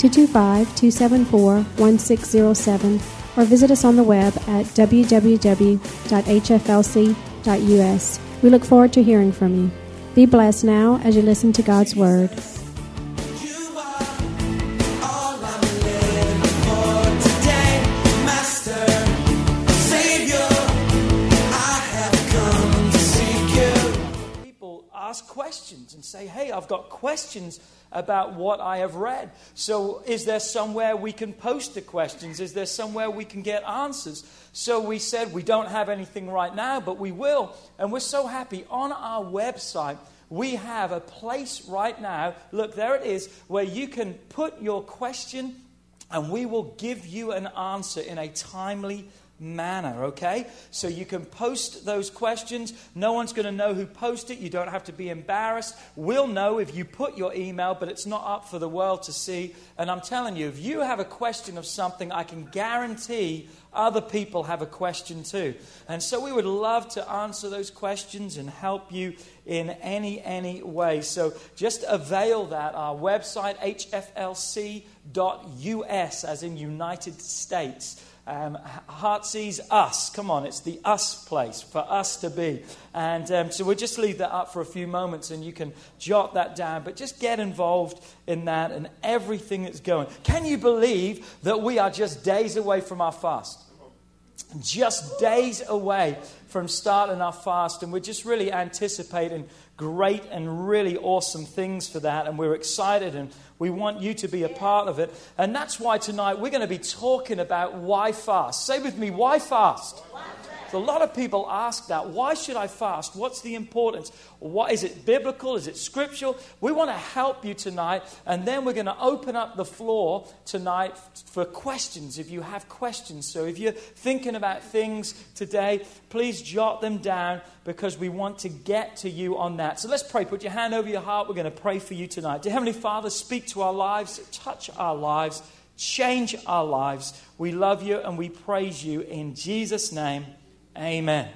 225 274 1607 or visit us on the web at www.hflc.us. We look forward to hearing from you. Be blessed now as you listen to God's Word. People ask questions and say, Hey, I've got questions about what I have read. So, is there somewhere we can post the questions? Is there somewhere we can get answers? So, we said we don't have anything right now, but we will. And we're so happy. On our website, we have a place right now, look, there it is, where you can put your question and we will give you an answer in a timely manner, okay? So you can post those questions. No one's going to know who posted it. You don't have to be embarrassed. We'll know if you put your email, but it's not up for the world to see. And I'm telling you, if you have a question of something, I can guarantee other people have a question too. And so we would love to answer those questions and help you in any any way. So just avail that our website hflc.us as in United States. Um, Heart sees us. Come on, it's the us place for us to be. And um, so we'll just leave that up for a few moments and you can jot that down. But just get involved in that and everything that's going. Can you believe that we are just days away from our fast? just days away from starting our fast, and we're just really anticipating great and really awesome things for that, and we're excited and we want you to be a part of it. And that's why tonight we're going to be talking about why fast. Say with me, why fast? So a lot of people ask that. Why should I fast? What's the importance? What is it biblical? Is it scriptural? We want to help you tonight, and then we're going to open up the floor tonight for questions. If you have questions, so if you're thinking about things today, please jot them down because we want to get to you on that. So let's pray. Put your hand over your heart. We're going to pray for you tonight. Dear Heavenly Father, speak to our lives, touch our lives, change our lives. We love you and we praise you in Jesus' name. Amen.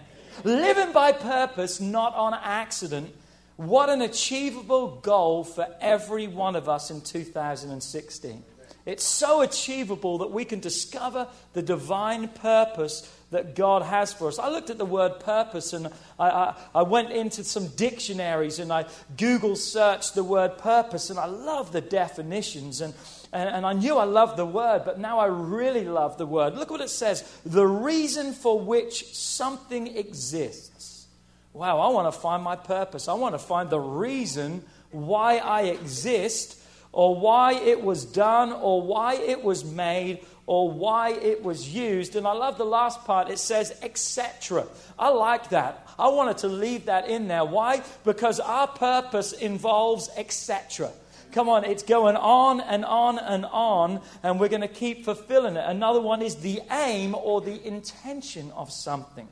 Living by purpose, not on accident. What an achievable goal for every one of us in 2016. It's so achievable that we can discover the divine purpose that God has for us. I looked at the word purpose and I, I, I, went into some dictionaries and I Google searched the word purpose and I love the definitions and, and, and I knew I loved the word, but now I really love the word. Look what it says the reason for which something exists. Wow, I want to find my purpose. I want to find the reason why I exist or why it was done or why it was made or why it was used. And I love the last part. It says, etc. I like that. I wanted to leave that in there. Why? Because our purpose involves etc. Come on, it's going on and on and on, and we're going to keep fulfilling it. Another one is the aim or the intention of something.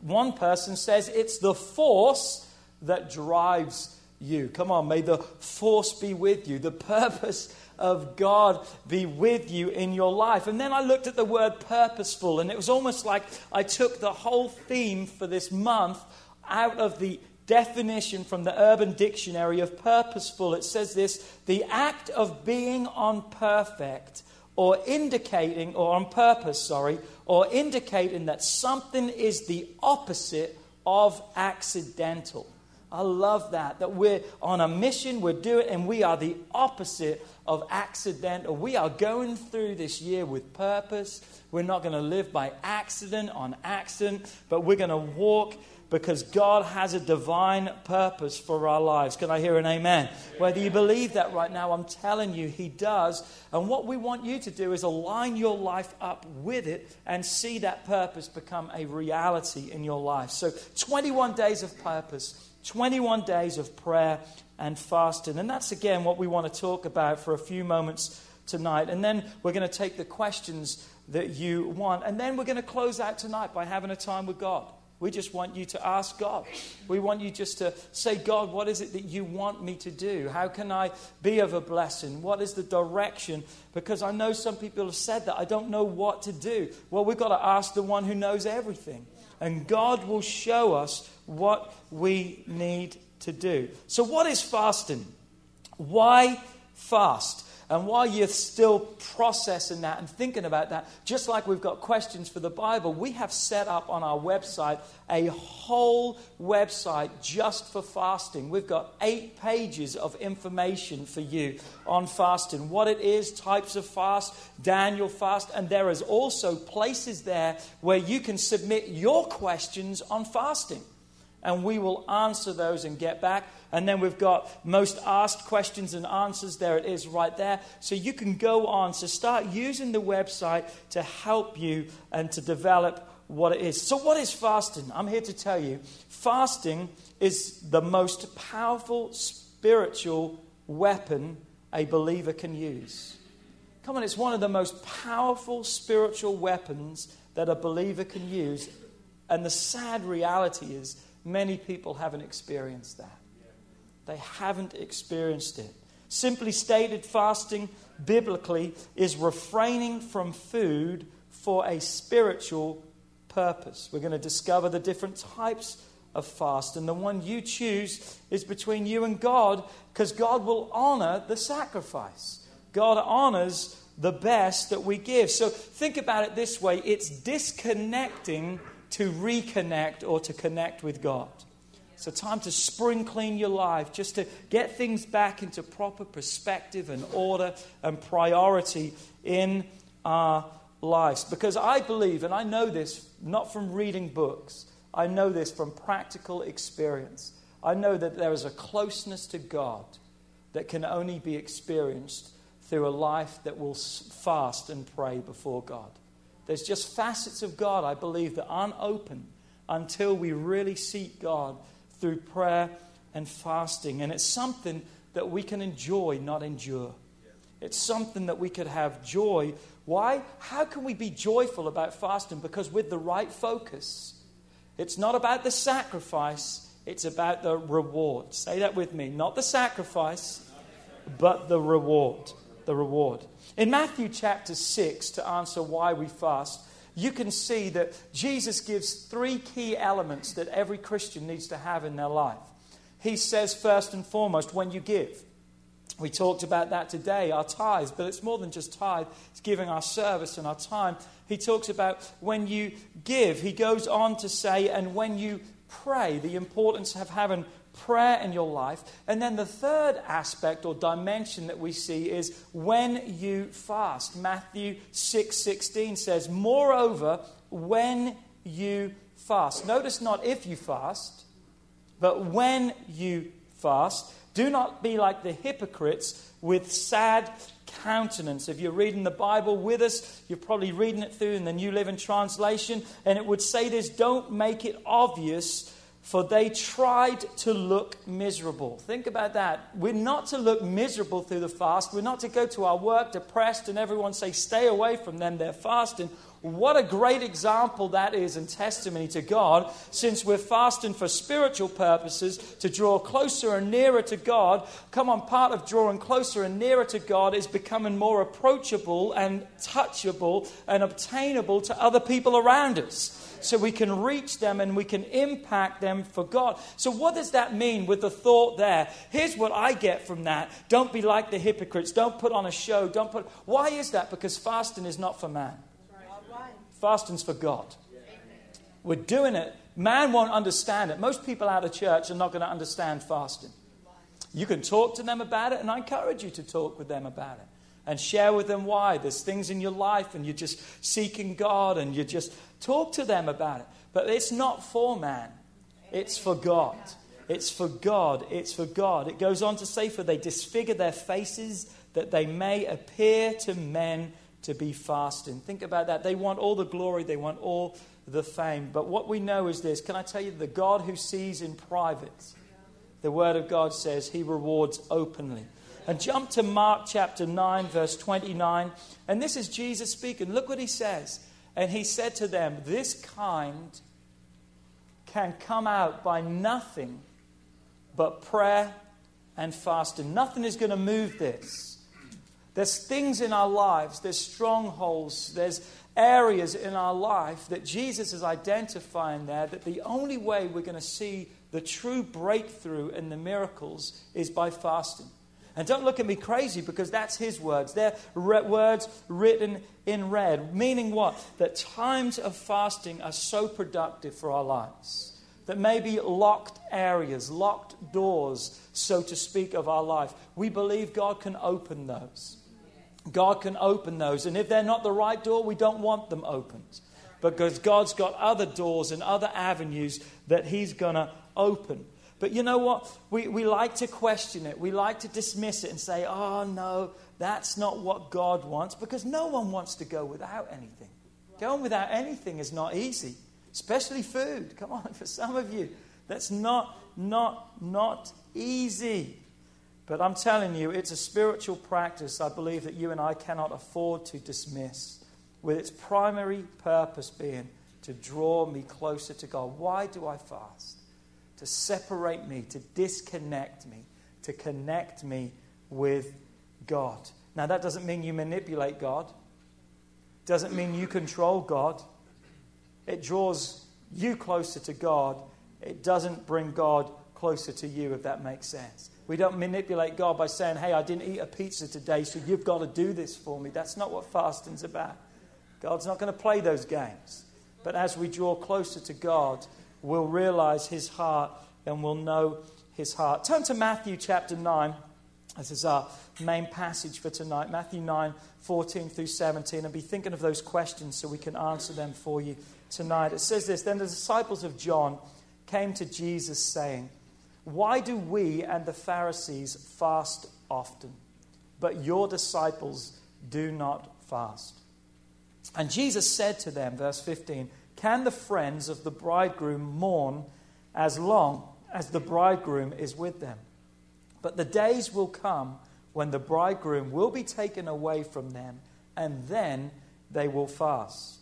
One person says it's the force that drives you. Come on, may the force be with you. The purpose of God be with you in your life. And then I looked at the word purposeful, and it was almost like I took the whole theme for this month out of the definition from the Urban Dictionary of purposeful. It says this the act of being on perfect or indicating, or on purpose, sorry, or indicating that something is the opposite of accidental. I love that, that we're on a mission, we're doing, and we are the opposite of accidental. We are going through this year with purpose. We're not going to live by accident on accident, but we're going to walk because God has a divine purpose for our lives. Can I hear an amen? Whether you believe that right now, I'm telling you, He does. And what we want you to do is align your life up with it and see that purpose become a reality in your life. So, 21 days of purpose. 21 days of prayer and fasting. And that's again what we want to talk about for a few moments tonight. And then we're going to take the questions that you want. And then we're going to close out tonight by having a time with God. We just want you to ask God. We want you just to say, God, what is it that you want me to do? How can I be of a blessing? What is the direction? Because I know some people have said that. I don't know what to do. Well, we've got to ask the one who knows everything. And God will show us what we need to do. So, what is fasting? Why fast? And while you're still processing that and thinking about that, just like we've got questions for the Bible, we have set up on our website a whole website just for fasting. We've got eight pages of information for you on fasting what it is, types of fast, Daniel fast, and there is also places there where you can submit your questions on fasting and we will answer those and get back. And then we've got most asked questions and answers. There it is right there. So you can go on. So start using the website to help you and to develop what it is. So, what is fasting? I'm here to tell you fasting is the most powerful spiritual weapon a believer can use. Come on, it's one of the most powerful spiritual weapons that a believer can use. And the sad reality is, Many people haven't experienced that. They haven't experienced it. Simply stated, fasting biblically is refraining from food for a spiritual purpose. We're going to discover the different types of fast, and the one you choose is between you and God because God will honor the sacrifice. God honors the best that we give. So think about it this way it's disconnecting to reconnect or to connect with God. A time to spring clean your life, just to get things back into proper perspective and order and priority in our lives. Because I believe, and I know this not from reading books, I know this from practical experience. I know that there is a closeness to God that can only be experienced through a life that will fast and pray before God. There's just facets of God, I believe, that aren't open until we really seek God through prayer and fasting. And it's something that we can enjoy, not endure. It's something that we could have joy. Why? How can we be joyful about fasting? Because with the right focus, it's not about the sacrifice, it's about the reward. Say that with me. Not the sacrifice, but the reward. The reward. In Matthew chapter 6, to answer why we fast, you can see that Jesus gives three key elements that every Christian needs to have in their life. He says, first and foremost, when you give. We talked about that today, our tithes, but it's more than just tithe, it's giving our service and our time. He talks about when you give. He goes on to say, and when you pray, the importance of having prayer in your life. And then the third aspect or dimension that we see is when you fast. Matthew 6 16 says, Moreover, when you fast. Notice not if you fast, but when you fast. Do not be like the hypocrites with sad countenance. If you're reading the Bible with us, you're probably reading it through in the New Living Translation, and it would say this don't make it obvious for they tried to look miserable. Think about that. We're not to look miserable through the fast. We're not to go to our work depressed and everyone say, stay away from them, they're fasting. What a great example that is and testimony to God, since we're fasting for spiritual purposes to draw closer and nearer to God. Come on, part of drawing closer and nearer to God is becoming more approachable and touchable and obtainable to other people around us so we can reach them and we can impact them for God. So, what does that mean with the thought there? Here's what I get from that. Don't be like the hypocrites. Don't put on a show. Don't put. Why is that? Because fasting is not for man. Fasting's for God. We're doing it. Man won't understand it. Most people out of church are not going to understand fasting. You can talk to them about it, and I encourage you to talk with them about it and share with them why. There's things in your life, and you're just seeking God, and you just talk to them about it. But it's not for man, it's for God. It's for God. It's for God. It goes on to say, For they disfigure their faces that they may appear to men to be fasting. Think about that. They want all the glory, they want all the fame. But what we know is this can I tell you, the God who sees in private, the Word of God says he rewards openly. And jump to Mark chapter 9, verse 29. And this is Jesus speaking. Look what he says. And he said to them, This kind can come out by nothing but prayer and fasting. Nothing is going to move this. There's things in our lives, there's strongholds, there's areas in our life that Jesus is identifying there that the only way we're going to see the true breakthrough and the miracles is by fasting. And don't look at me crazy because that's his words. They're re- words written in red. Meaning what? That times of fasting are so productive for our lives. That maybe locked areas, locked doors, so to speak, of our life. We believe God can open those. God can open those. And if they're not the right door, we don't want them opened. Because God's got other doors and other avenues that He's going to open. But you know what? We, we like to question it. We like to dismiss it and say, oh, no, that's not what God wants. Because no one wants to go without anything. Going without anything is not easy, especially food. Come on, for some of you, that's not, not, not easy. But I'm telling you, it's a spiritual practice I believe that you and I cannot afford to dismiss, with its primary purpose being to draw me closer to God. Why do I fast? To separate me, to disconnect me, to connect me with God. Now, that doesn't mean you manipulate God, doesn't mean you control God. It draws you closer to God. It doesn't bring God closer to you, if that makes sense. We don't manipulate God by saying, hey, I didn't eat a pizza today, so you've got to do this for me. That's not what fasting's about. God's not going to play those games. But as we draw closer to God, we'll realize his heart and we'll know his heart. Turn to Matthew chapter 9. This is our main passage for tonight. Matthew 9, 14 through 17. And be thinking of those questions so we can answer them for you tonight. It says this Then the disciples of John came to Jesus saying, why do we and the Pharisees fast often, but your disciples do not fast? And Jesus said to them, verse 15, Can the friends of the bridegroom mourn as long as the bridegroom is with them? But the days will come when the bridegroom will be taken away from them, and then they will fast.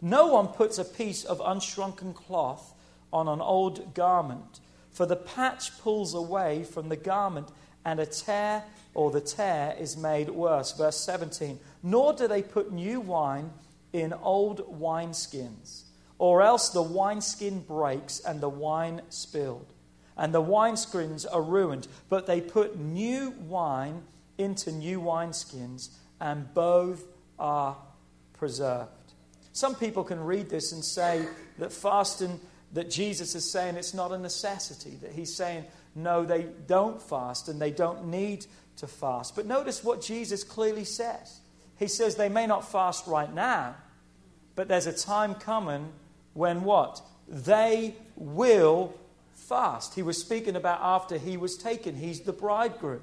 No one puts a piece of unshrunken cloth on an old garment for the patch pulls away from the garment, and a tear or the tear is made worse. Verse 17 Nor do they put new wine in old wineskins, or else the wineskin breaks and the wine spilled, and the wineskins are ruined. But they put new wine into new wineskins, and both are preserved. Some people can read this and say that fasting that Jesus is saying it's not a necessity, that he's saying, no, they don't fast and they don't need to fast. But notice what Jesus clearly says. He says they may not fast right now, but there's a time coming when what? They will fast. He was speaking about after he was taken. He's the bridegroom.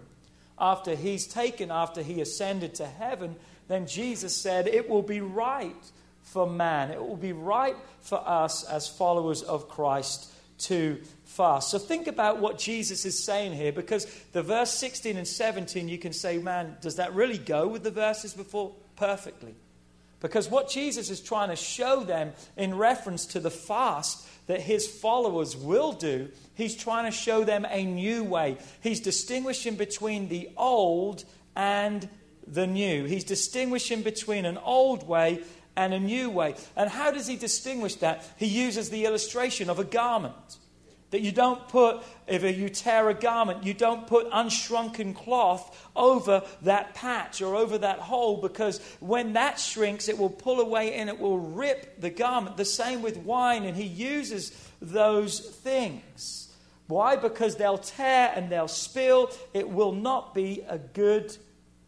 After he's taken, after he ascended to heaven, then Jesus said, It will be right for man. It will be right for us as followers of Christ to fast. So think about what Jesus is saying here because the verse 16 and 17, you can say, man, does that really go with the verses before? Perfectly. Because what Jesus is trying to show them in reference to the fast that his followers will do, he's trying to show them a new way. He's distinguishing between the old and the new. He's distinguishing between an old way and a new way. And how does he distinguish that? He uses the illustration of a garment. That you don't put, if you tear a garment, you don't put unshrunken cloth over that patch or over that hole because when that shrinks, it will pull away and it will rip the garment. The same with wine, and he uses those things. Why? Because they'll tear and they'll spill. It will not be a good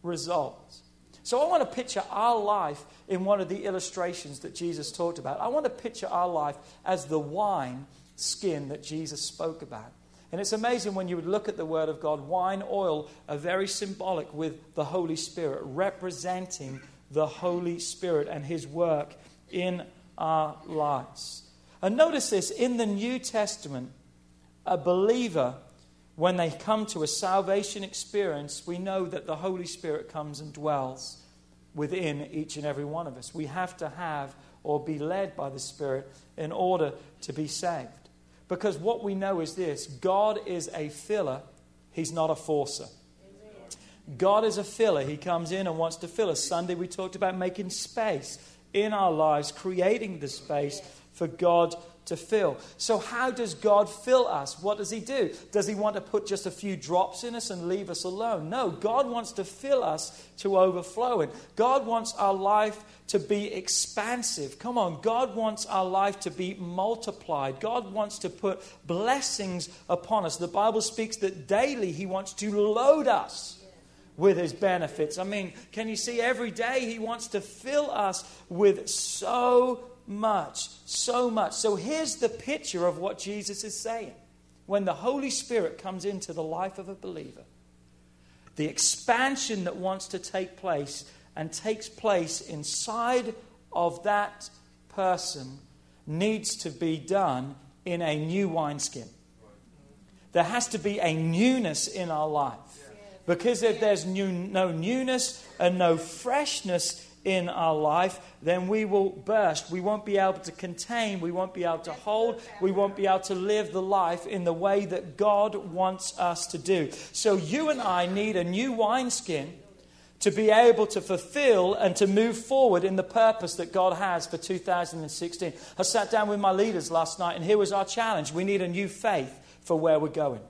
result. So I want to picture our life in one of the illustrations that Jesus talked about. I want to picture our life as the wine skin that Jesus spoke about. And it's amazing when you would look at the Word of God, wine, oil are very symbolic with the Holy Spirit, representing the Holy Spirit and His work in our lives. And notice this in the New Testament, a believer when they come to a salvation experience, we know that the Holy Spirit comes and dwells within each and every one of us. We have to have or be led by the Spirit in order to be saved. Because what we know is this God is a filler, He's not a forcer. God is a filler. He comes in and wants to fill us. Sunday we talked about making space in our lives, creating the space for God to fill. So, how does God fill us? What does He do? Does He want to put just a few drops in us and leave us alone? No, God wants to fill us to overflowing. God wants our life to be expansive. Come on, God wants our life to be multiplied. God wants to put blessings upon us. The Bible speaks that daily He wants to load us with his benefits. I mean, can you see every day he wants to fill us with so much, so much. So here's the picture of what Jesus is saying. When the Holy Spirit comes into the life of a believer, the expansion that wants to take place and takes place inside of that person needs to be done in a new wineskin. There has to be a newness in our life. Because if there's new, no newness and no freshness in our life, then we will burst. We won't be able to contain, we won't be able to hold, we won't be able to live the life in the way that God wants us to do. So you and I need a new wineskin to be able to fulfill and to move forward in the purpose that God has for 2016. I sat down with my leaders last night, and here was our challenge. We need a new faith for where we're going.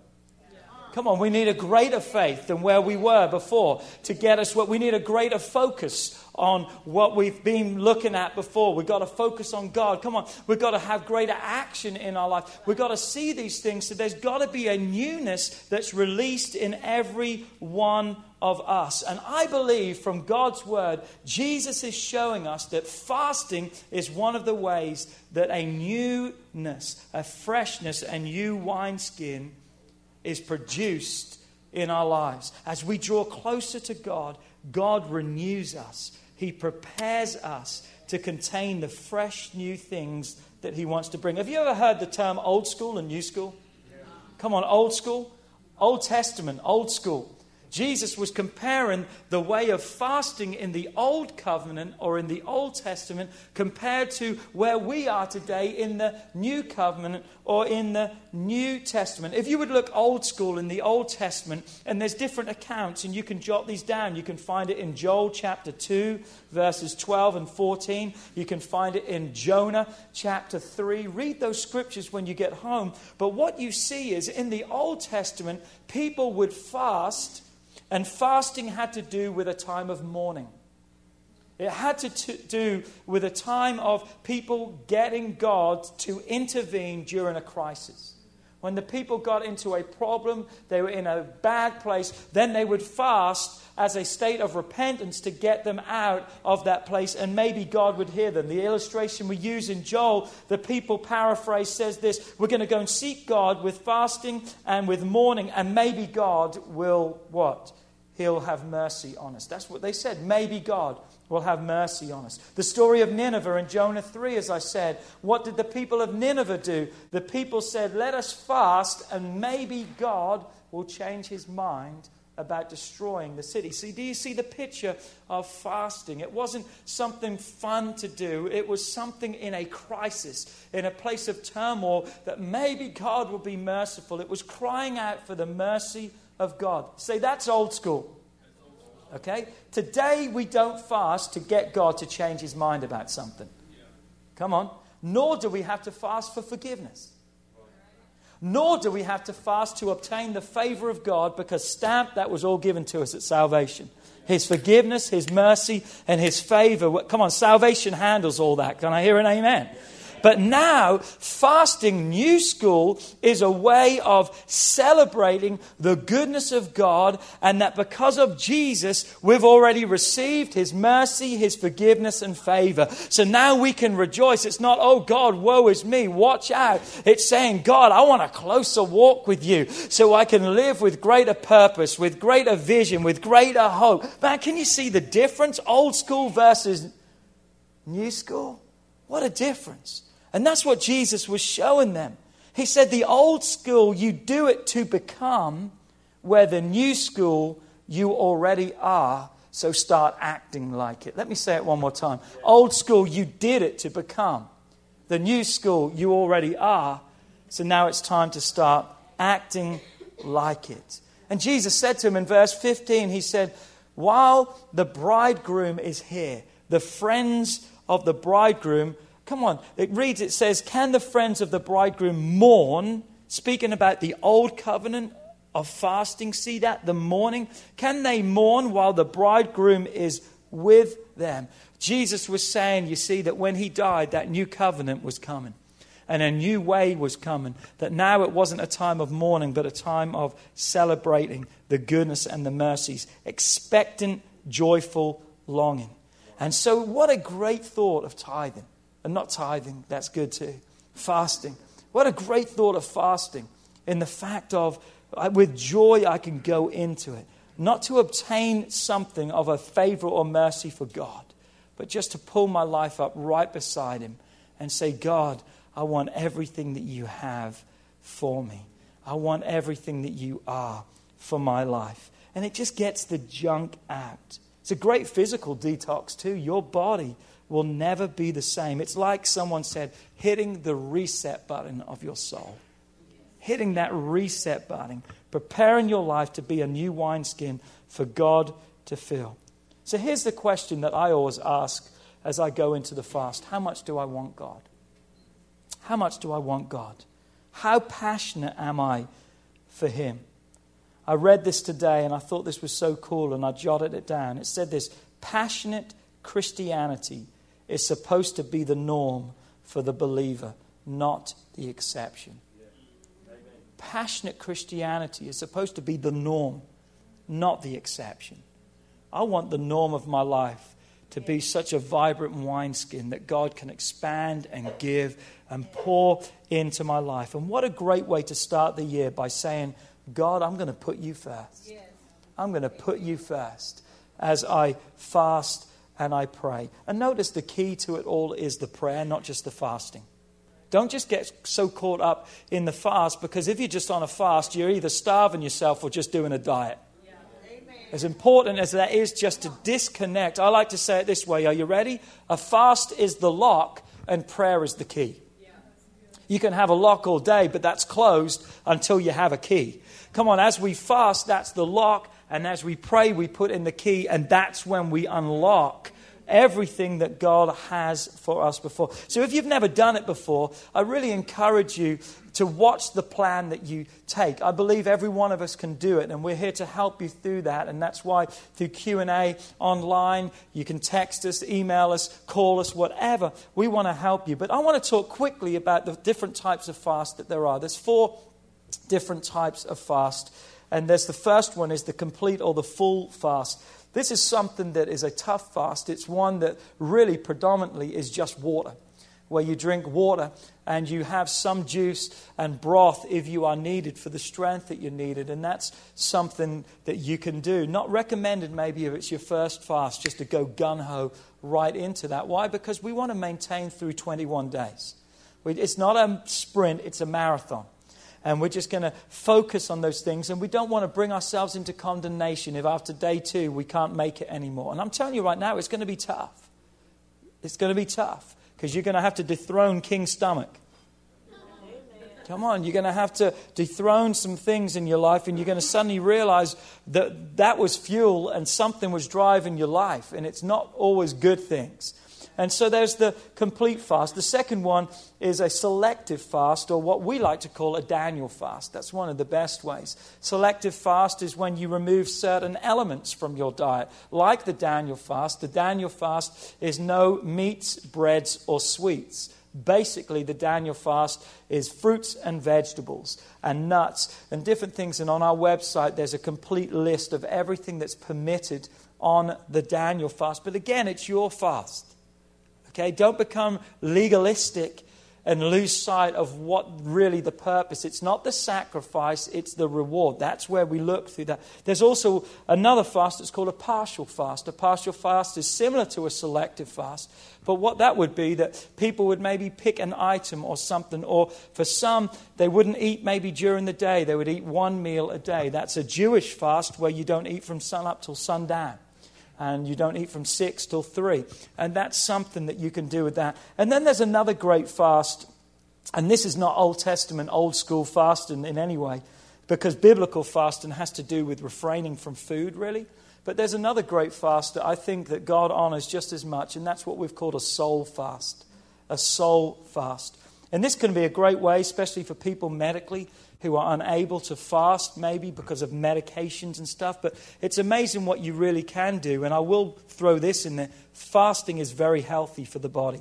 Come on, we need a greater faith than where we were before to get us what we need a greater focus on what we've been looking at before. We've got to focus on God. Come on, we've got to have greater action in our life. We've got to see these things. So there's got to be a newness that's released in every one of us. And I believe from God's word, Jesus is showing us that fasting is one of the ways that a newness, a freshness, a new wineskin is produced in our lives. As we draw closer to God, God renews us. He prepares us to contain the fresh new things that He wants to bring. Have you ever heard the term old school and new school? Come on, old school, Old Testament, old school. Jesus was comparing the way of fasting in the Old Covenant or in the Old Testament compared to where we are today in the New Covenant or in the New Testament. If you would look old school in the Old Testament, and there's different accounts, and you can jot these down. You can find it in Joel chapter 2, verses 12 and 14. You can find it in Jonah chapter 3. Read those scriptures when you get home. But what you see is in the Old Testament, people would fast and fasting had to do with a time of mourning. It had to t- do with a time of people getting God to intervene during a crisis. When the people got into a problem, they were in a bad place, then they would fast as a state of repentance to get them out of that place, and maybe God would hear them. The illustration we use in Joel, the people paraphrase says this We're going to go and seek God with fasting and with mourning, and maybe God will what? He'll have mercy on us. That's what they said. Maybe God will have mercy on us. The story of Nineveh in Jonah 3, as I said, what did the people of Nineveh do? The people said, Let us fast, and maybe God will change his mind about destroying the city. See, do you see the picture of fasting? It wasn't something fun to do, it was something in a crisis, in a place of turmoil that maybe God will be merciful. It was crying out for the mercy of God. Say, that's old school. Okay? Today we don't fast to get God to change his mind about something. Come on. Nor do we have to fast for forgiveness. Nor do we have to fast to obtain the favor of God because stamp that was all given to us at salvation. His forgiveness, His mercy, and His favor. Come on, salvation handles all that. Can I hear an amen? But now, fasting new school is a way of celebrating the goodness of God and that because of Jesus, we've already received His mercy, His forgiveness, and favor. So now we can rejoice. It's not, oh God, woe is me, watch out. It's saying, God, I want a closer walk with you so I can live with greater purpose, with greater vision, with greater hope. Man, can you see the difference? Old school versus new school? What a difference. And that's what Jesus was showing them. He said, The old school, you do it to become, where the new school, you already are. So start acting like it. Let me say it one more time. Old school, you did it to become. The new school, you already are. So now it's time to start acting like it. And Jesus said to him in verse 15, He said, While the bridegroom is here, the friends of the bridegroom, come on, it reads, it says, Can the friends of the bridegroom mourn? Speaking about the old covenant of fasting, see that? The mourning. Can they mourn while the bridegroom is with them? Jesus was saying, you see, that when he died, that new covenant was coming and a new way was coming. That now it wasn't a time of mourning, but a time of celebrating the goodness and the mercies, expectant, joyful longing. And so, what a great thought of tithing. And not tithing, that's good too. Fasting. What a great thought of fasting in the fact of, uh, with joy, I can go into it. Not to obtain something of a favor or mercy for God, but just to pull my life up right beside Him and say, God, I want everything that you have for me. I want everything that you are for my life. And it just gets the junk out. It's a great physical detox, too. Your body will never be the same. It's like someone said, hitting the reset button of your soul. Hitting that reset button, preparing your life to be a new wineskin for God to fill. So here's the question that I always ask as I go into the fast How much do I want God? How much do I want God? How passionate am I for Him? I read this today and I thought this was so cool and I jotted it down. It said this passionate Christianity is supposed to be the norm for the believer, not the exception. Passionate Christianity is supposed to be the norm, not the exception. I want the norm of my life to be such a vibrant wineskin that God can expand and give and pour into my life. And what a great way to start the year by saying, God, I'm going to put you first. I'm going to put you first as I fast and I pray. And notice the key to it all is the prayer, not just the fasting. Don't just get so caught up in the fast because if you're just on a fast, you're either starving yourself or just doing a diet. As important as that is just to disconnect, I like to say it this way. Are you ready? A fast is the lock and prayer is the key. You can have a lock all day, but that's closed until you have a key. Come on, as we fast, that's the lock. And as we pray, we put in the key, and that's when we unlock everything that God has for us before. So if you've never done it before, I really encourage you to watch the plan that you take. I believe every one of us can do it and we're here to help you through that and that's why through Q&A online, you can text us, email us, call us, whatever. We want to help you. But I want to talk quickly about the different types of fast that there are. There's four different types of fast. And there's the first one is the complete or the full fast. This is something that is a tough fast. It's one that really predominantly is just water, where you drink water and you have some juice and broth if you are needed for the strength that you needed. And that's something that you can do. Not recommended, maybe, if it's your first fast, just to go gun ho right into that. Why? Because we want to maintain through 21 days. It's not a sprint, it's a marathon and we're just going to focus on those things. And we don't want to bring ourselves into condemnation if after day two we can't make it anymore. And I'm telling you right now, it's going to be tough. It's going to be tough because you're going to have to dethrone King's stomach. Come on, you're going to have to dethrone some things in your life, and you're going to suddenly realize that that was fuel and something was driving your life, and it's not always good things. And so there's the complete fast. The second one is a selective fast, or what we like to call a Daniel fast. That's one of the best ways. Selective fast is when you remove certain elements from your diet. Like the Daniel fast, the Daniel fast is no meats, breads, or sweets. Basically, the Daniel fast is fruits and vegetables and nuts and different things. And on our website, there's a complete list of everything that's permitted on the Daniel fast. But again, it's your fast. Okay, don't become legalistic and lose sight of what really the purpose. It's not the sacrifice, it's the reward. That's where we look through that. There's also another fast that's called a partial fast. A partial fast is similar to a selective fast, but what that would be that people would maybe pick an item or something, or for some, they wouldn't eat maybe during the day. They would eat one meal a day. That's a Jewish fast where you don't eat from sun up till sundown and you don't eat from 6 till 3. And that's something that you can do with that. And then there's another great fast, and this is not Old Testament, old school fasting in any way, because biblical fasting has to do with refraining from food, really. But there's another great fast that I think that God honors just as much, and that's what we've called a soul fast. A soul fast. And this can be a great way, especially for people medically who are unable to fast, maybe because of medications and stuff. But it's amazing what you really can do. And I will throw this in there fasting is very healthy for the body.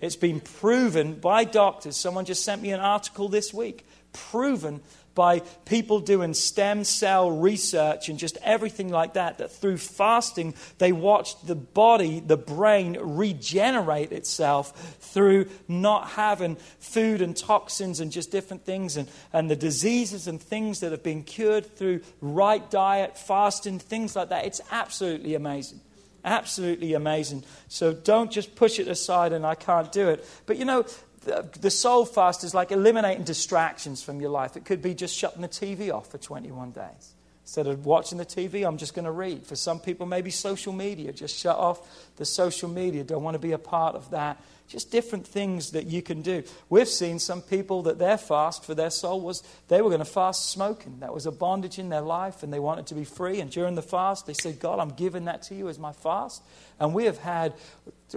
It's been proven by doctors. Someone just sent me an article this week, proven by people doing stem cell research and just everything like that, that through fasting, they watched the body, the brain, regenerate itself through not having food and toxins and just different things and, and the diseases and things that have been cured through right diet, fasting, things like that. It's absolutely amazing. Absolutely amazing. So don't just push it aside and I can't do it. But you know, the soul fast is like eliminating distractions from your life. It could be just shutting the TV off for 21 days. Instead of watching the TV, I'm just going to read. For some people, maybe social media. Just shut off the social media. Don't want to be a part of that. Just different things that you can do. We've seen some people that their fast for their soul was they were going to fast smoking. That was a bondage in their life, and they wanted to be free. And during the fast, they said, God, I'm giving that to you as my fast. And we have had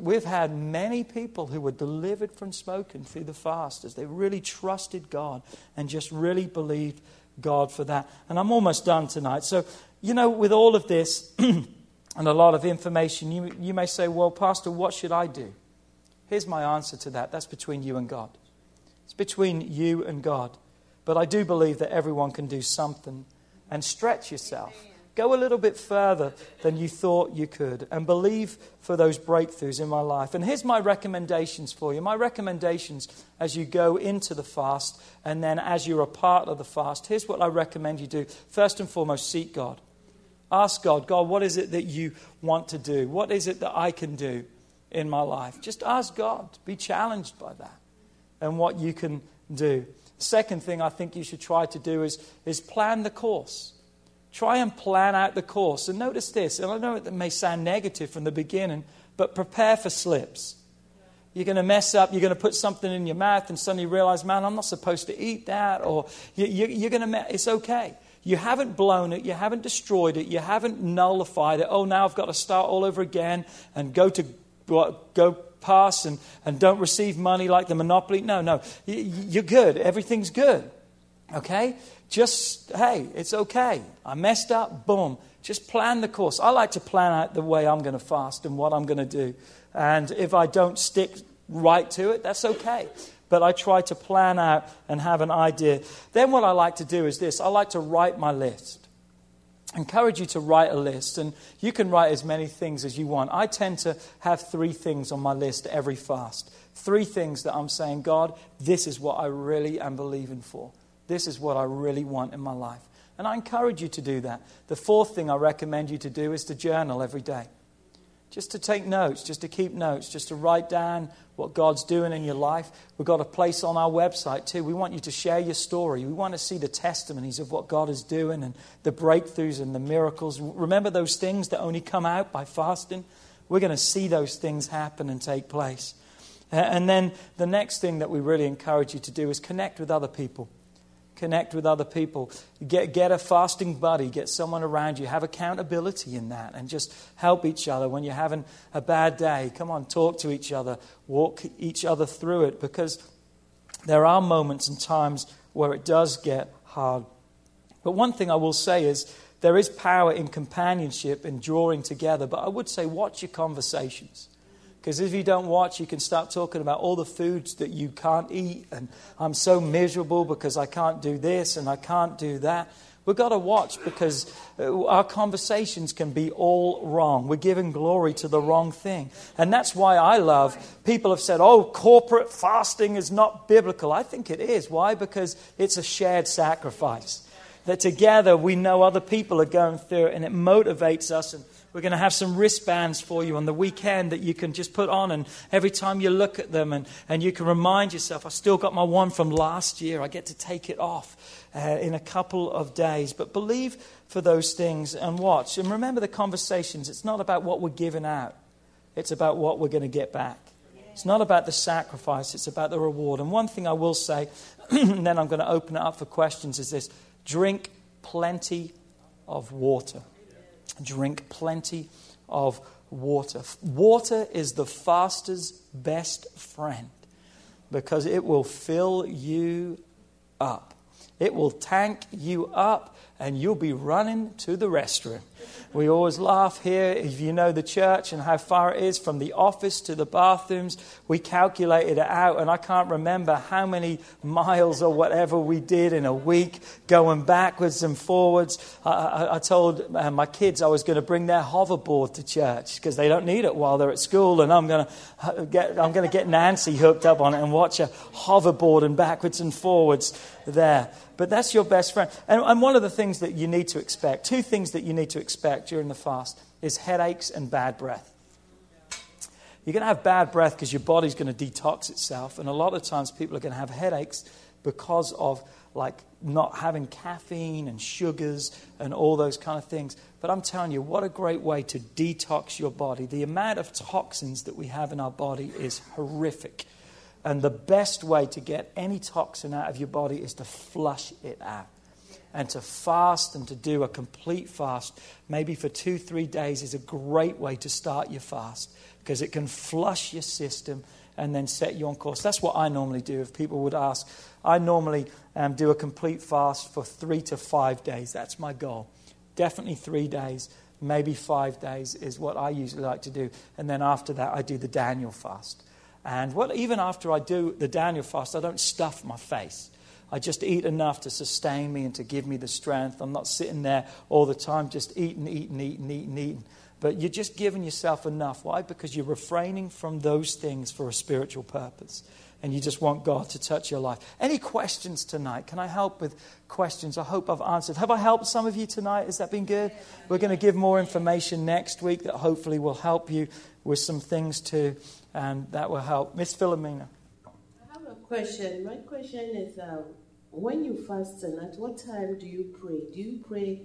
We've had many people who were delivered from smoking through the fast as they really trusted God and just really believed God for that. And I'm almost done tonight. So, you know, with all of this and a lot of information, you, you may say, well, Pastor, what should I do? Here's my answer to that that's between you and God. It's between you and God. But I do believe that everyone can do something and stretch yourself. Go a little bit further than you thought you could and believe for those breakthroughs in my life. And here's my recommendations for you. My recommendations as you go into the fast and then as you're a part of the fast. Here's what I recommend you do. First and foremost, seek God. Ask God, God, what is it that you want to do? What is it that I can do in my life? Just ask God. Be challenged by that and what you can do. Second thing I think you should try to do is, is plan the course. Try and plan out the course. And notice this, and I know it may sound negative from the beginning, but prepare for slips. You're going to mess up, you're going to put something in your mouth and suddenly realize, man, I'm not supposed to eat that, or you, are going to, it's okay. You haven't blown it, you haven't destroyed it, you haven't nullified it. Oh, now I've got to start all over again and go to go pass and, and don't receive money like the monopoly. No, no, you're good. Everything's good. Okay? Just, hey, it's okay. I messed up, boom. Just plan the course. I like to plan out the way I'm going to fast and what I'm going to do. And if I don't stick right to it, that's okay. But I try to plan out and have an idea. Then, what I like to do is this I like to write my list. I encourage you to write a list, and you can write as many things as you want. I tend to have three things on my list every fast. Three things that I'm saying, God, this is what I really am believing for. This is what I really want in my life. And I encourage you to do that. The fourth thing I recommend you to do is to journal every day. Just to take notes, just to keep notes, just to write down what God's doing in your life. We've got a place on our website too. We want you to share your story. We want to see the testimonies of what God is doing and the breakthroughs and the miracles. Remember those things that only come out by fasting? We're going to see those things happen and take place. And then the next thing that we really encourage you to do is connect with other people connect with other people. Get, get a fasting buddy, get someone around you. Have accountability in that and just help each other when you're having a bad day. Come on, talk to each other, walk each other through it because there are moments and times where it does get hard. But one thing I will say is there is power in companionship and drawing together, but I would say watch your conversations. Because if you don't watch, you can start talking about all the foods that you can't eat, and I'm so miserable because I can't do this and I can't do that. We've got to watch because uh, our conversations can be all wrong. We're giving glory to the wrong thing. And that's why I love, people have said, oh, corporate fasting is not biblical. I think it is. Why? Because it's a shared sacrifice. That together we know other people are going through it and it motivates us. And we're going to have some wristbands for you on the weekend that you can just put on, and every time you look at them, and, and you can remind yourself, I still got my one from last year. I get to take it off uh, in a couple of days. But believe for those things and watch. And remember the conversations. It's not about what we're giving out, it's about what we're going to get back. It's not about the sacrifice, it's about the reward. And one thing I will say, and then I'm going to open it up for questions, is this drink plenty of water. Drink plenty of water. Water is the faster's best friend because it will fill you up. It will tank you up and you'll be running to the restroom. We always laugh here if you know the church and how far it is from the office to the bathrooms. We calculated it out, and I can't remember how many miles or whatever we did in a week going backwards and forwards. I, I, I told uh, my kids I was going to bring their hoverboard to church because they don't need it while they're at school, and I'm going to get I'm going to get Nancy hooked up on it and watch a hoverboard and backwards and forwards there. But that's your best friend. And, and one of the things that you need to expect, two things that you need to expect during the fast, is headaches and bad breath. You're going to have bad breath because your body's going to detox itself. And a lot of times people are going to have headaches because of like not having caffeine and sugars and all those kind of things. But I'm telling you, what a great way to detox your body. The amount of toxins that we have in our body is horrific. And the best way to get any toxin out of your body is to flush it out. And to fast and to do a complete fast, maybe for two, three days, is a great way to start your fast because it can flush your system and then set you on course. That's what I normally do. If people would ask, I normally um, do a complete fast for three to five days. That's my goal. Definitely three days, maybe five days is what I usually like to do. And then after that, I do the Daniel fast. And what, even after I do the Daniel fast, I don't stuff my face. I just eat enough to sustain me and to give me the strength. I'm not sitting there all the time just eating, eating, eating, eating, eating. But you're just giving yourself enough. Why? Because you're refraining from those things for a spiritual purpose. And you just want God to touch your life. Any questions tonight? Can I help with questions? I hope I've answered. Have I helped some of you tonight? Has that been good? We're going to give more information next week that hopefully will help you with some things too and that will help. Miss Philomena. I have a question. My question is um, when you fast at what time do you pray? Do you pray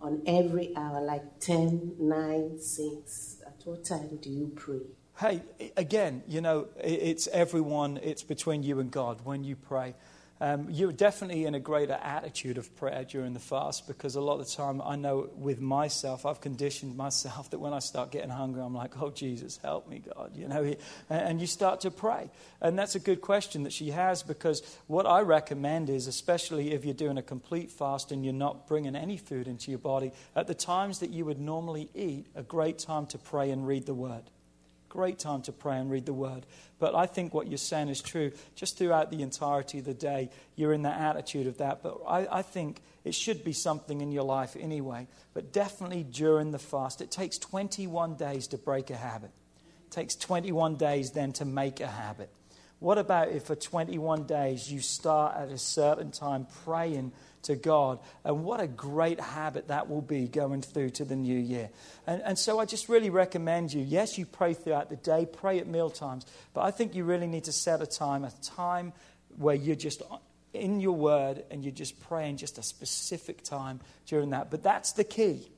on every hour, like 10, 9, 6? At what time do you pray? Hey, again, you know, it's everyone, it's between you and God when you pray. Um, you're definitely in a greater attitude of prayer during the fast because a lot of the time I know with myself, I've conditioned myself that when I start getting hungry, I'm like, oh, Jesus, help me, God. You know, and you start to pray. And that's a good question that she has because what I recommend is, especially if you're doing a complete fast and you're not bringing any food into your body, at the times that you would normally eat, a great time to pray and read the word. Great time to pray and read the word. But I think what you're saying is true. Just throughout the entirety of the day, you're in that attitude of that. But I, I think it should be something in your life anyway. But definitely during the fast. It takes 21 days to break a habit, it takes 21 days then to make a habit. What about if for 21 days you start at a certain time praying to God. And what a great habit that will be going through to the new year. And, and so I just really recommend you yes, you pray throughout the day, pray at meal times, but I think you really need to set a time, a time where you're just in your word and you're just praying just a specific time during that. But that's the key.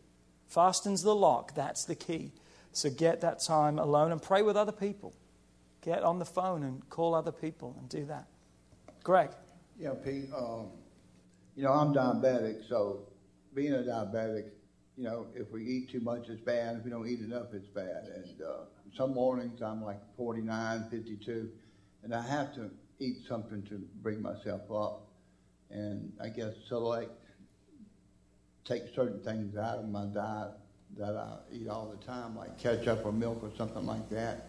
Fasting's the lock, that's the key. So get that time alone and pray with other people. Get on the phone and call other people and do that. Greg. Yeah, Pete. Um, you know, I'm diabetic, so being a diabetic, you know, if we eat too much, it's bad. If we don't eat enough, it's bad. And uh, some mornings I'm like 49, 52, and I have to eat something to bring myself up. And I guess select, take certain things out of my diet that I eat all the time, like ketchup or milk or something like that.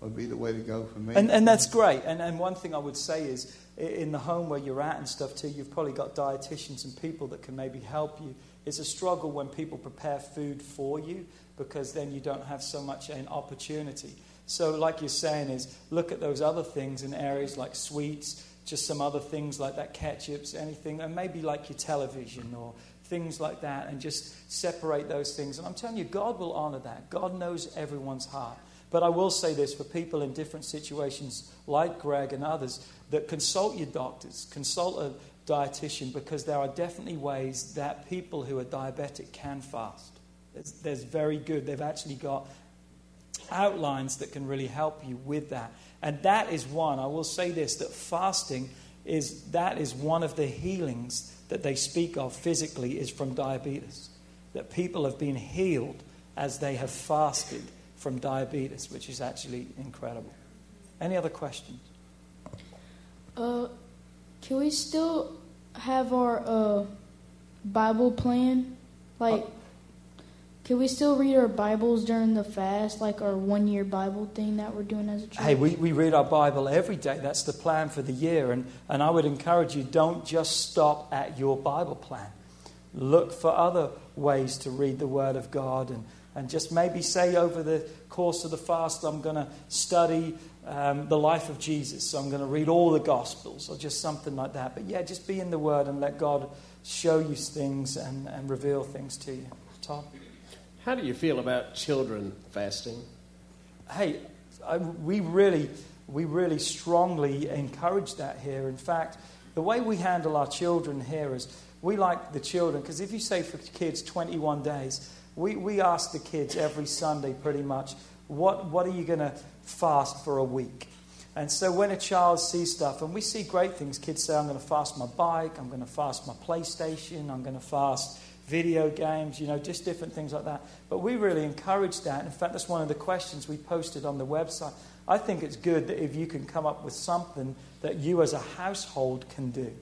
Would be the way to go for me. And, and that's great. And, and one thing I would say is, in the home where you're at and stuff too, you've probably got dietitians and people that can maybe help you. It's a struggle when people prepare food for you because then you don't have so much an opportunity. So, like you're saying, is look at those other things in areas like sweets, just some other things like that, ketchups, anything, and maybe like your television or things like that, and just separate those things. And I'm telling you, God will honor that. God knows everyone's heart. But I will say this for people in different situations, like Greg and others, that consult your doctors, consult a dietitian, because there are definitely ways that people who are diabetic can fast. There's, there's very good. They've actually got outlines that can really help you with that. And that is one. I will say this that fasting is that is one of the healings that they speak of physically is from diabetes. That people have been healed as they have fasted from diabetes, which is actually incredible. Any other questions? Uh, can we still have our uh, Bible plan? Like, can we still read our Bibles during the fast, like our one year Bible thing that we're doing as a church? Hey, we, we read our Bible every day. That's the plan for the year. And, and I would encourage you don't just stop at your Bible plan. Look for other ways to read the Word of God and, and just maybe say over the course of the fast, I'm going to study um, the life of Jesus. So I'm going to read all the Gospels or just something like that. But yeah, just be in the Word and let God show you things and, and reveal things to you. Tom? How do you feel about children fasting? hey, I, we really, we really strongly encourage that here. In fact, the way we handle our children here is we like the children because if you say for kids 21 days, we, we ask the kids every Sunday pretty much, what, what are you going to fast for a week? And so when a child sees stuff, and we see great things, kids say, I'm going to fast my bike, I'm going to fast my PlayStation, I'm going to fast video games, you know, just different things like that. But we really encourage that. In fact, that's one of the questions we posted on the website. I think it's good that if you can come up with something that you as a household can do,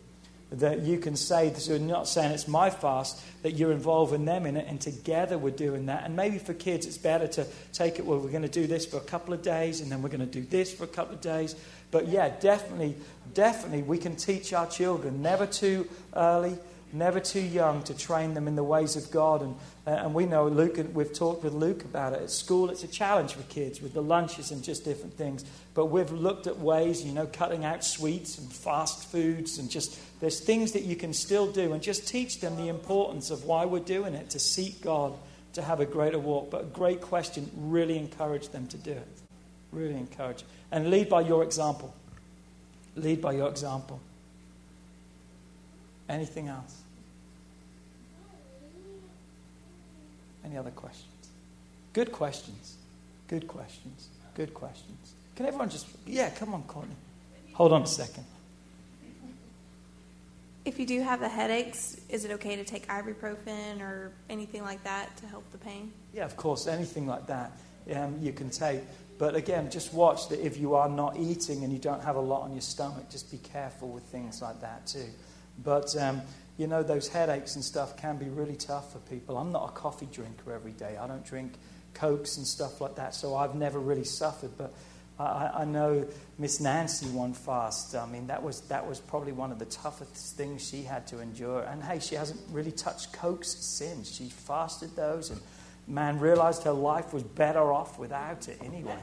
that you can say, so you're not saying it's my fast, that you're involving them in it, and together we're doing that. And maybe for kids, it's better to take it, well, we're going to do this for a couple of days, and then we're going to do this for a couple of days. But yeah, definitely, definitely, we can teach our children never too early never too young to train them in the ways of God. And, uh, and we know Luke, we've talked with Luke about it. At school, it's a challenge for kids with the lunches and just different things. But we've looked at ways, you know, cutting out sweets and fast foods and just there's things that you can still do and just teach them the importance of why we're doing it to seek God, to have a greater walk. But a great question, really encourage them to do it. Really encourage. And lead by your example. Lead by your example. Anything else? Any other questions? Good questions. Good questions. Good questions. Can everyone just, yeah, come on, Courtney. Hold on a second. If you do have the headaches, is it okay to take ibuprofen or anything like that to help the pain? Yeah, of course, anything like that um, you can take. But again, just watch that if you are not eating and you don't have a lot on your stomach, just be careful with things like that too. But, um, you know, those headaches and stuff can be really tough for people. I'm not a coffee drinker every day. I don't drink Cokes and stuff like that, so I've never really suffered. But I, I know Miss Nancy one fast. I mean, that was, that was probably one of the toughest things she had to endure. And hey, she hasn't really touched Cokes since. She fasted those and, man, realized her life was better off without it anyway.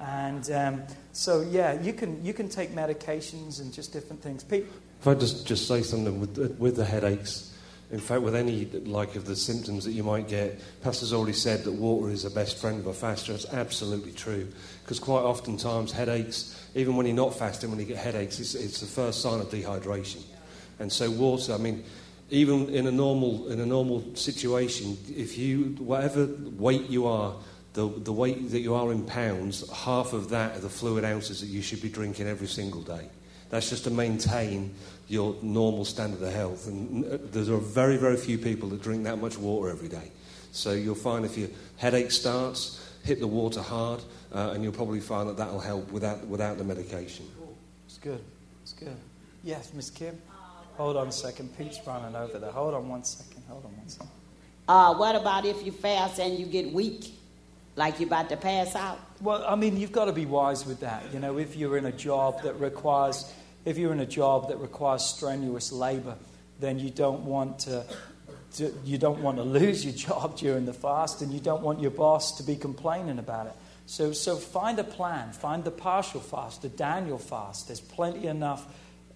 And um, so, yeah, you can, you can take medications and just different things. Pete? If I just, just say something with, with the headaches, in fact, with any like of the symptoms that you might get, Pastor's already said that water is the best friend of a faster. It's absolutely true. Because quite oftentimes, headaches, even when you're not fasting, when you get headaches, it's, it's the first sign of dehydration. And so, water, I mean, even in a normal, in a normal situation, if you, whatever weight you are, the, the weight that you are in pounds, half of that are the fluid ounces that you should be drinking every single day. That's just to maintain your normal standard of health. And uh, there are very, very few people that drink that much water every day. So you'll find if your headache starts, hit the water hard, uh, and you'll probably find that that'll help without, without the medication. It's good. It's good. Yes, Miss Kim? Hold on a second. Pete's running over there. Hold on one second. Hold on one second. Uh, what about if you fast and you get weak? like you're about to pass out? Well, I mean, you've got to be wise with that. You know, if you're in a job that requires, if you're in a job that requires strenuous labor, then you don't want to, to, you don't want to lose your job during the fast, and you don't want your boss to be complaining about it. So, so find a plan. Find the partial fast, the Daniel fast. There's plenty enough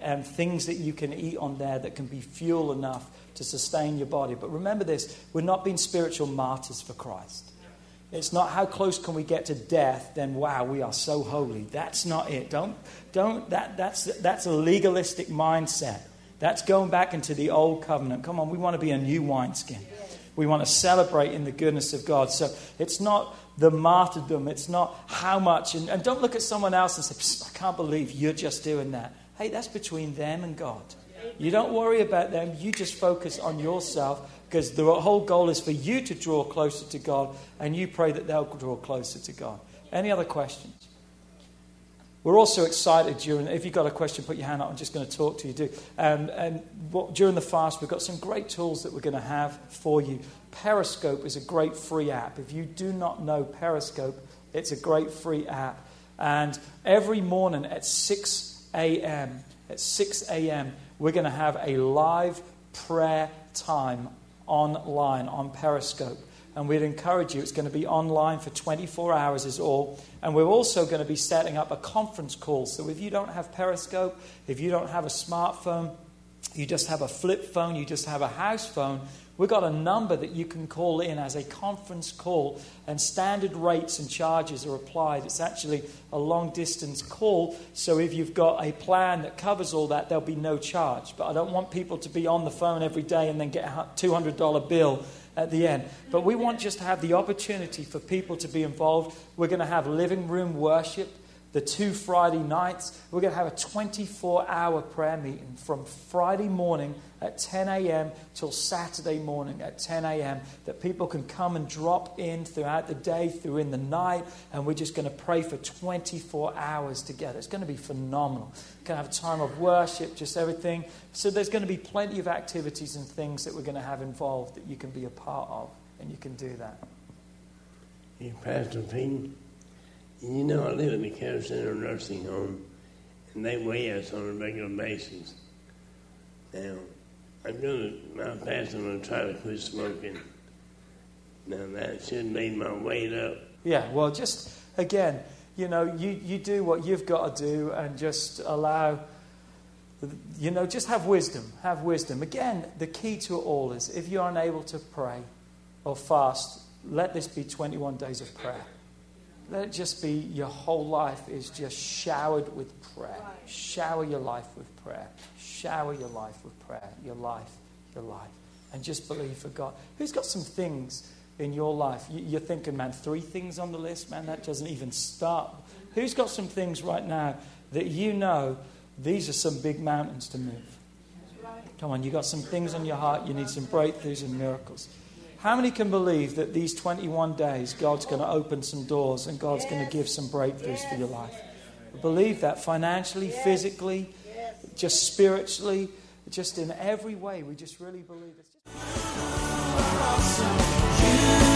um, things that you can eat on there that can be fuel enough to sustain your body. But remember this: we're not being spiritual martyrs for Christ. It's not how close can we get to death, then wow, we are so holy. That's not it. Don't, don't, that, that's, that's a legalistic mindset. That's going back into the old covenant. Come on, we want to be a new wineskin. We want to celebrate in the goodness of God. So it's not the martyrdom, it's not how much. And, and don't look at someone else and say, I can't believe you're just doing that. Hey, that's between them and God. You don't worry about them, you just focus on yourself because the whole goal is for you to draw closer to God and you pray that they'll draw closer to God. Any other questions? We're also excited during, if you've got a question, put your hand up. I'm just going to talk to you. Do. Um, and what, during the fast, we've got some great tools that we're going to have for you. Periscope is a great free app. If you do not know Periscope, it's a great free app. And every morning at 6 a.m., at 6 a.m., we're going to have a live prayer time online on Periscope. And we'd encourage you, it's going to be online for 24 hours, is all. And we're also going to be setting up a conference call. So if you don't have Periscope, if you don't have a smartphone, you just have a flip phone, you just have a house phone, We've got a number that you can call in as a conference call, and standard rates and charges are applied. It's actually a long distance call, so if you've got a plan that covers all that, there'll be no charge. But I don't want people to be on the phone every day and then get a $200 bill at the end. But we want just to have the opportunity for people to be involved. We're going to have living room worship the two Friday nights. We're going to have a 24 hour prayer meeting from Friday morning at 10 a.m. till Saturday morning at 10 a.m. that people can come and drop in throughout the day, through in the night, and we're just going to pray for 24 hours together. It's going to be phenomenal. We're going to have a time of worship, just everything. So there's going to be plenty of activities and things that we're going to have involved that you can be a part of, and you can do that. Hey, Pastor You know, I live in the care center nursing home, and they weigh us on a regular basis. Now, I'm gonna, my fast, I'm gonna try to quit smoking. Now, that should make my weight up. Yeah, well, just again, you know, you, you do what you've got to do and just allow, you know, just have wisdom. Have wisdom. Again, the key to it all is if you're unable to pray or fast, let this be 21 days of prayer. Let it just be your whole life is just showered with prayer. Shower your life with prayer. Shower your life with prayer. Your life, your life. And just believe for God. Who's got some things in your life? You're thinking, man, three things on the list? Man, that doesn't even start. Who's got some things right now that you know these are some big mountains to move? Come on, you got some things on your heart. You need some breakthroughs and miracles. How many can believe that these 21 days God's going to open some doors and God's yes. going to give some breakthroughs yes. for your life? Believe that financially, yes. physically, just spiritually, just in every way. We just really believe it. We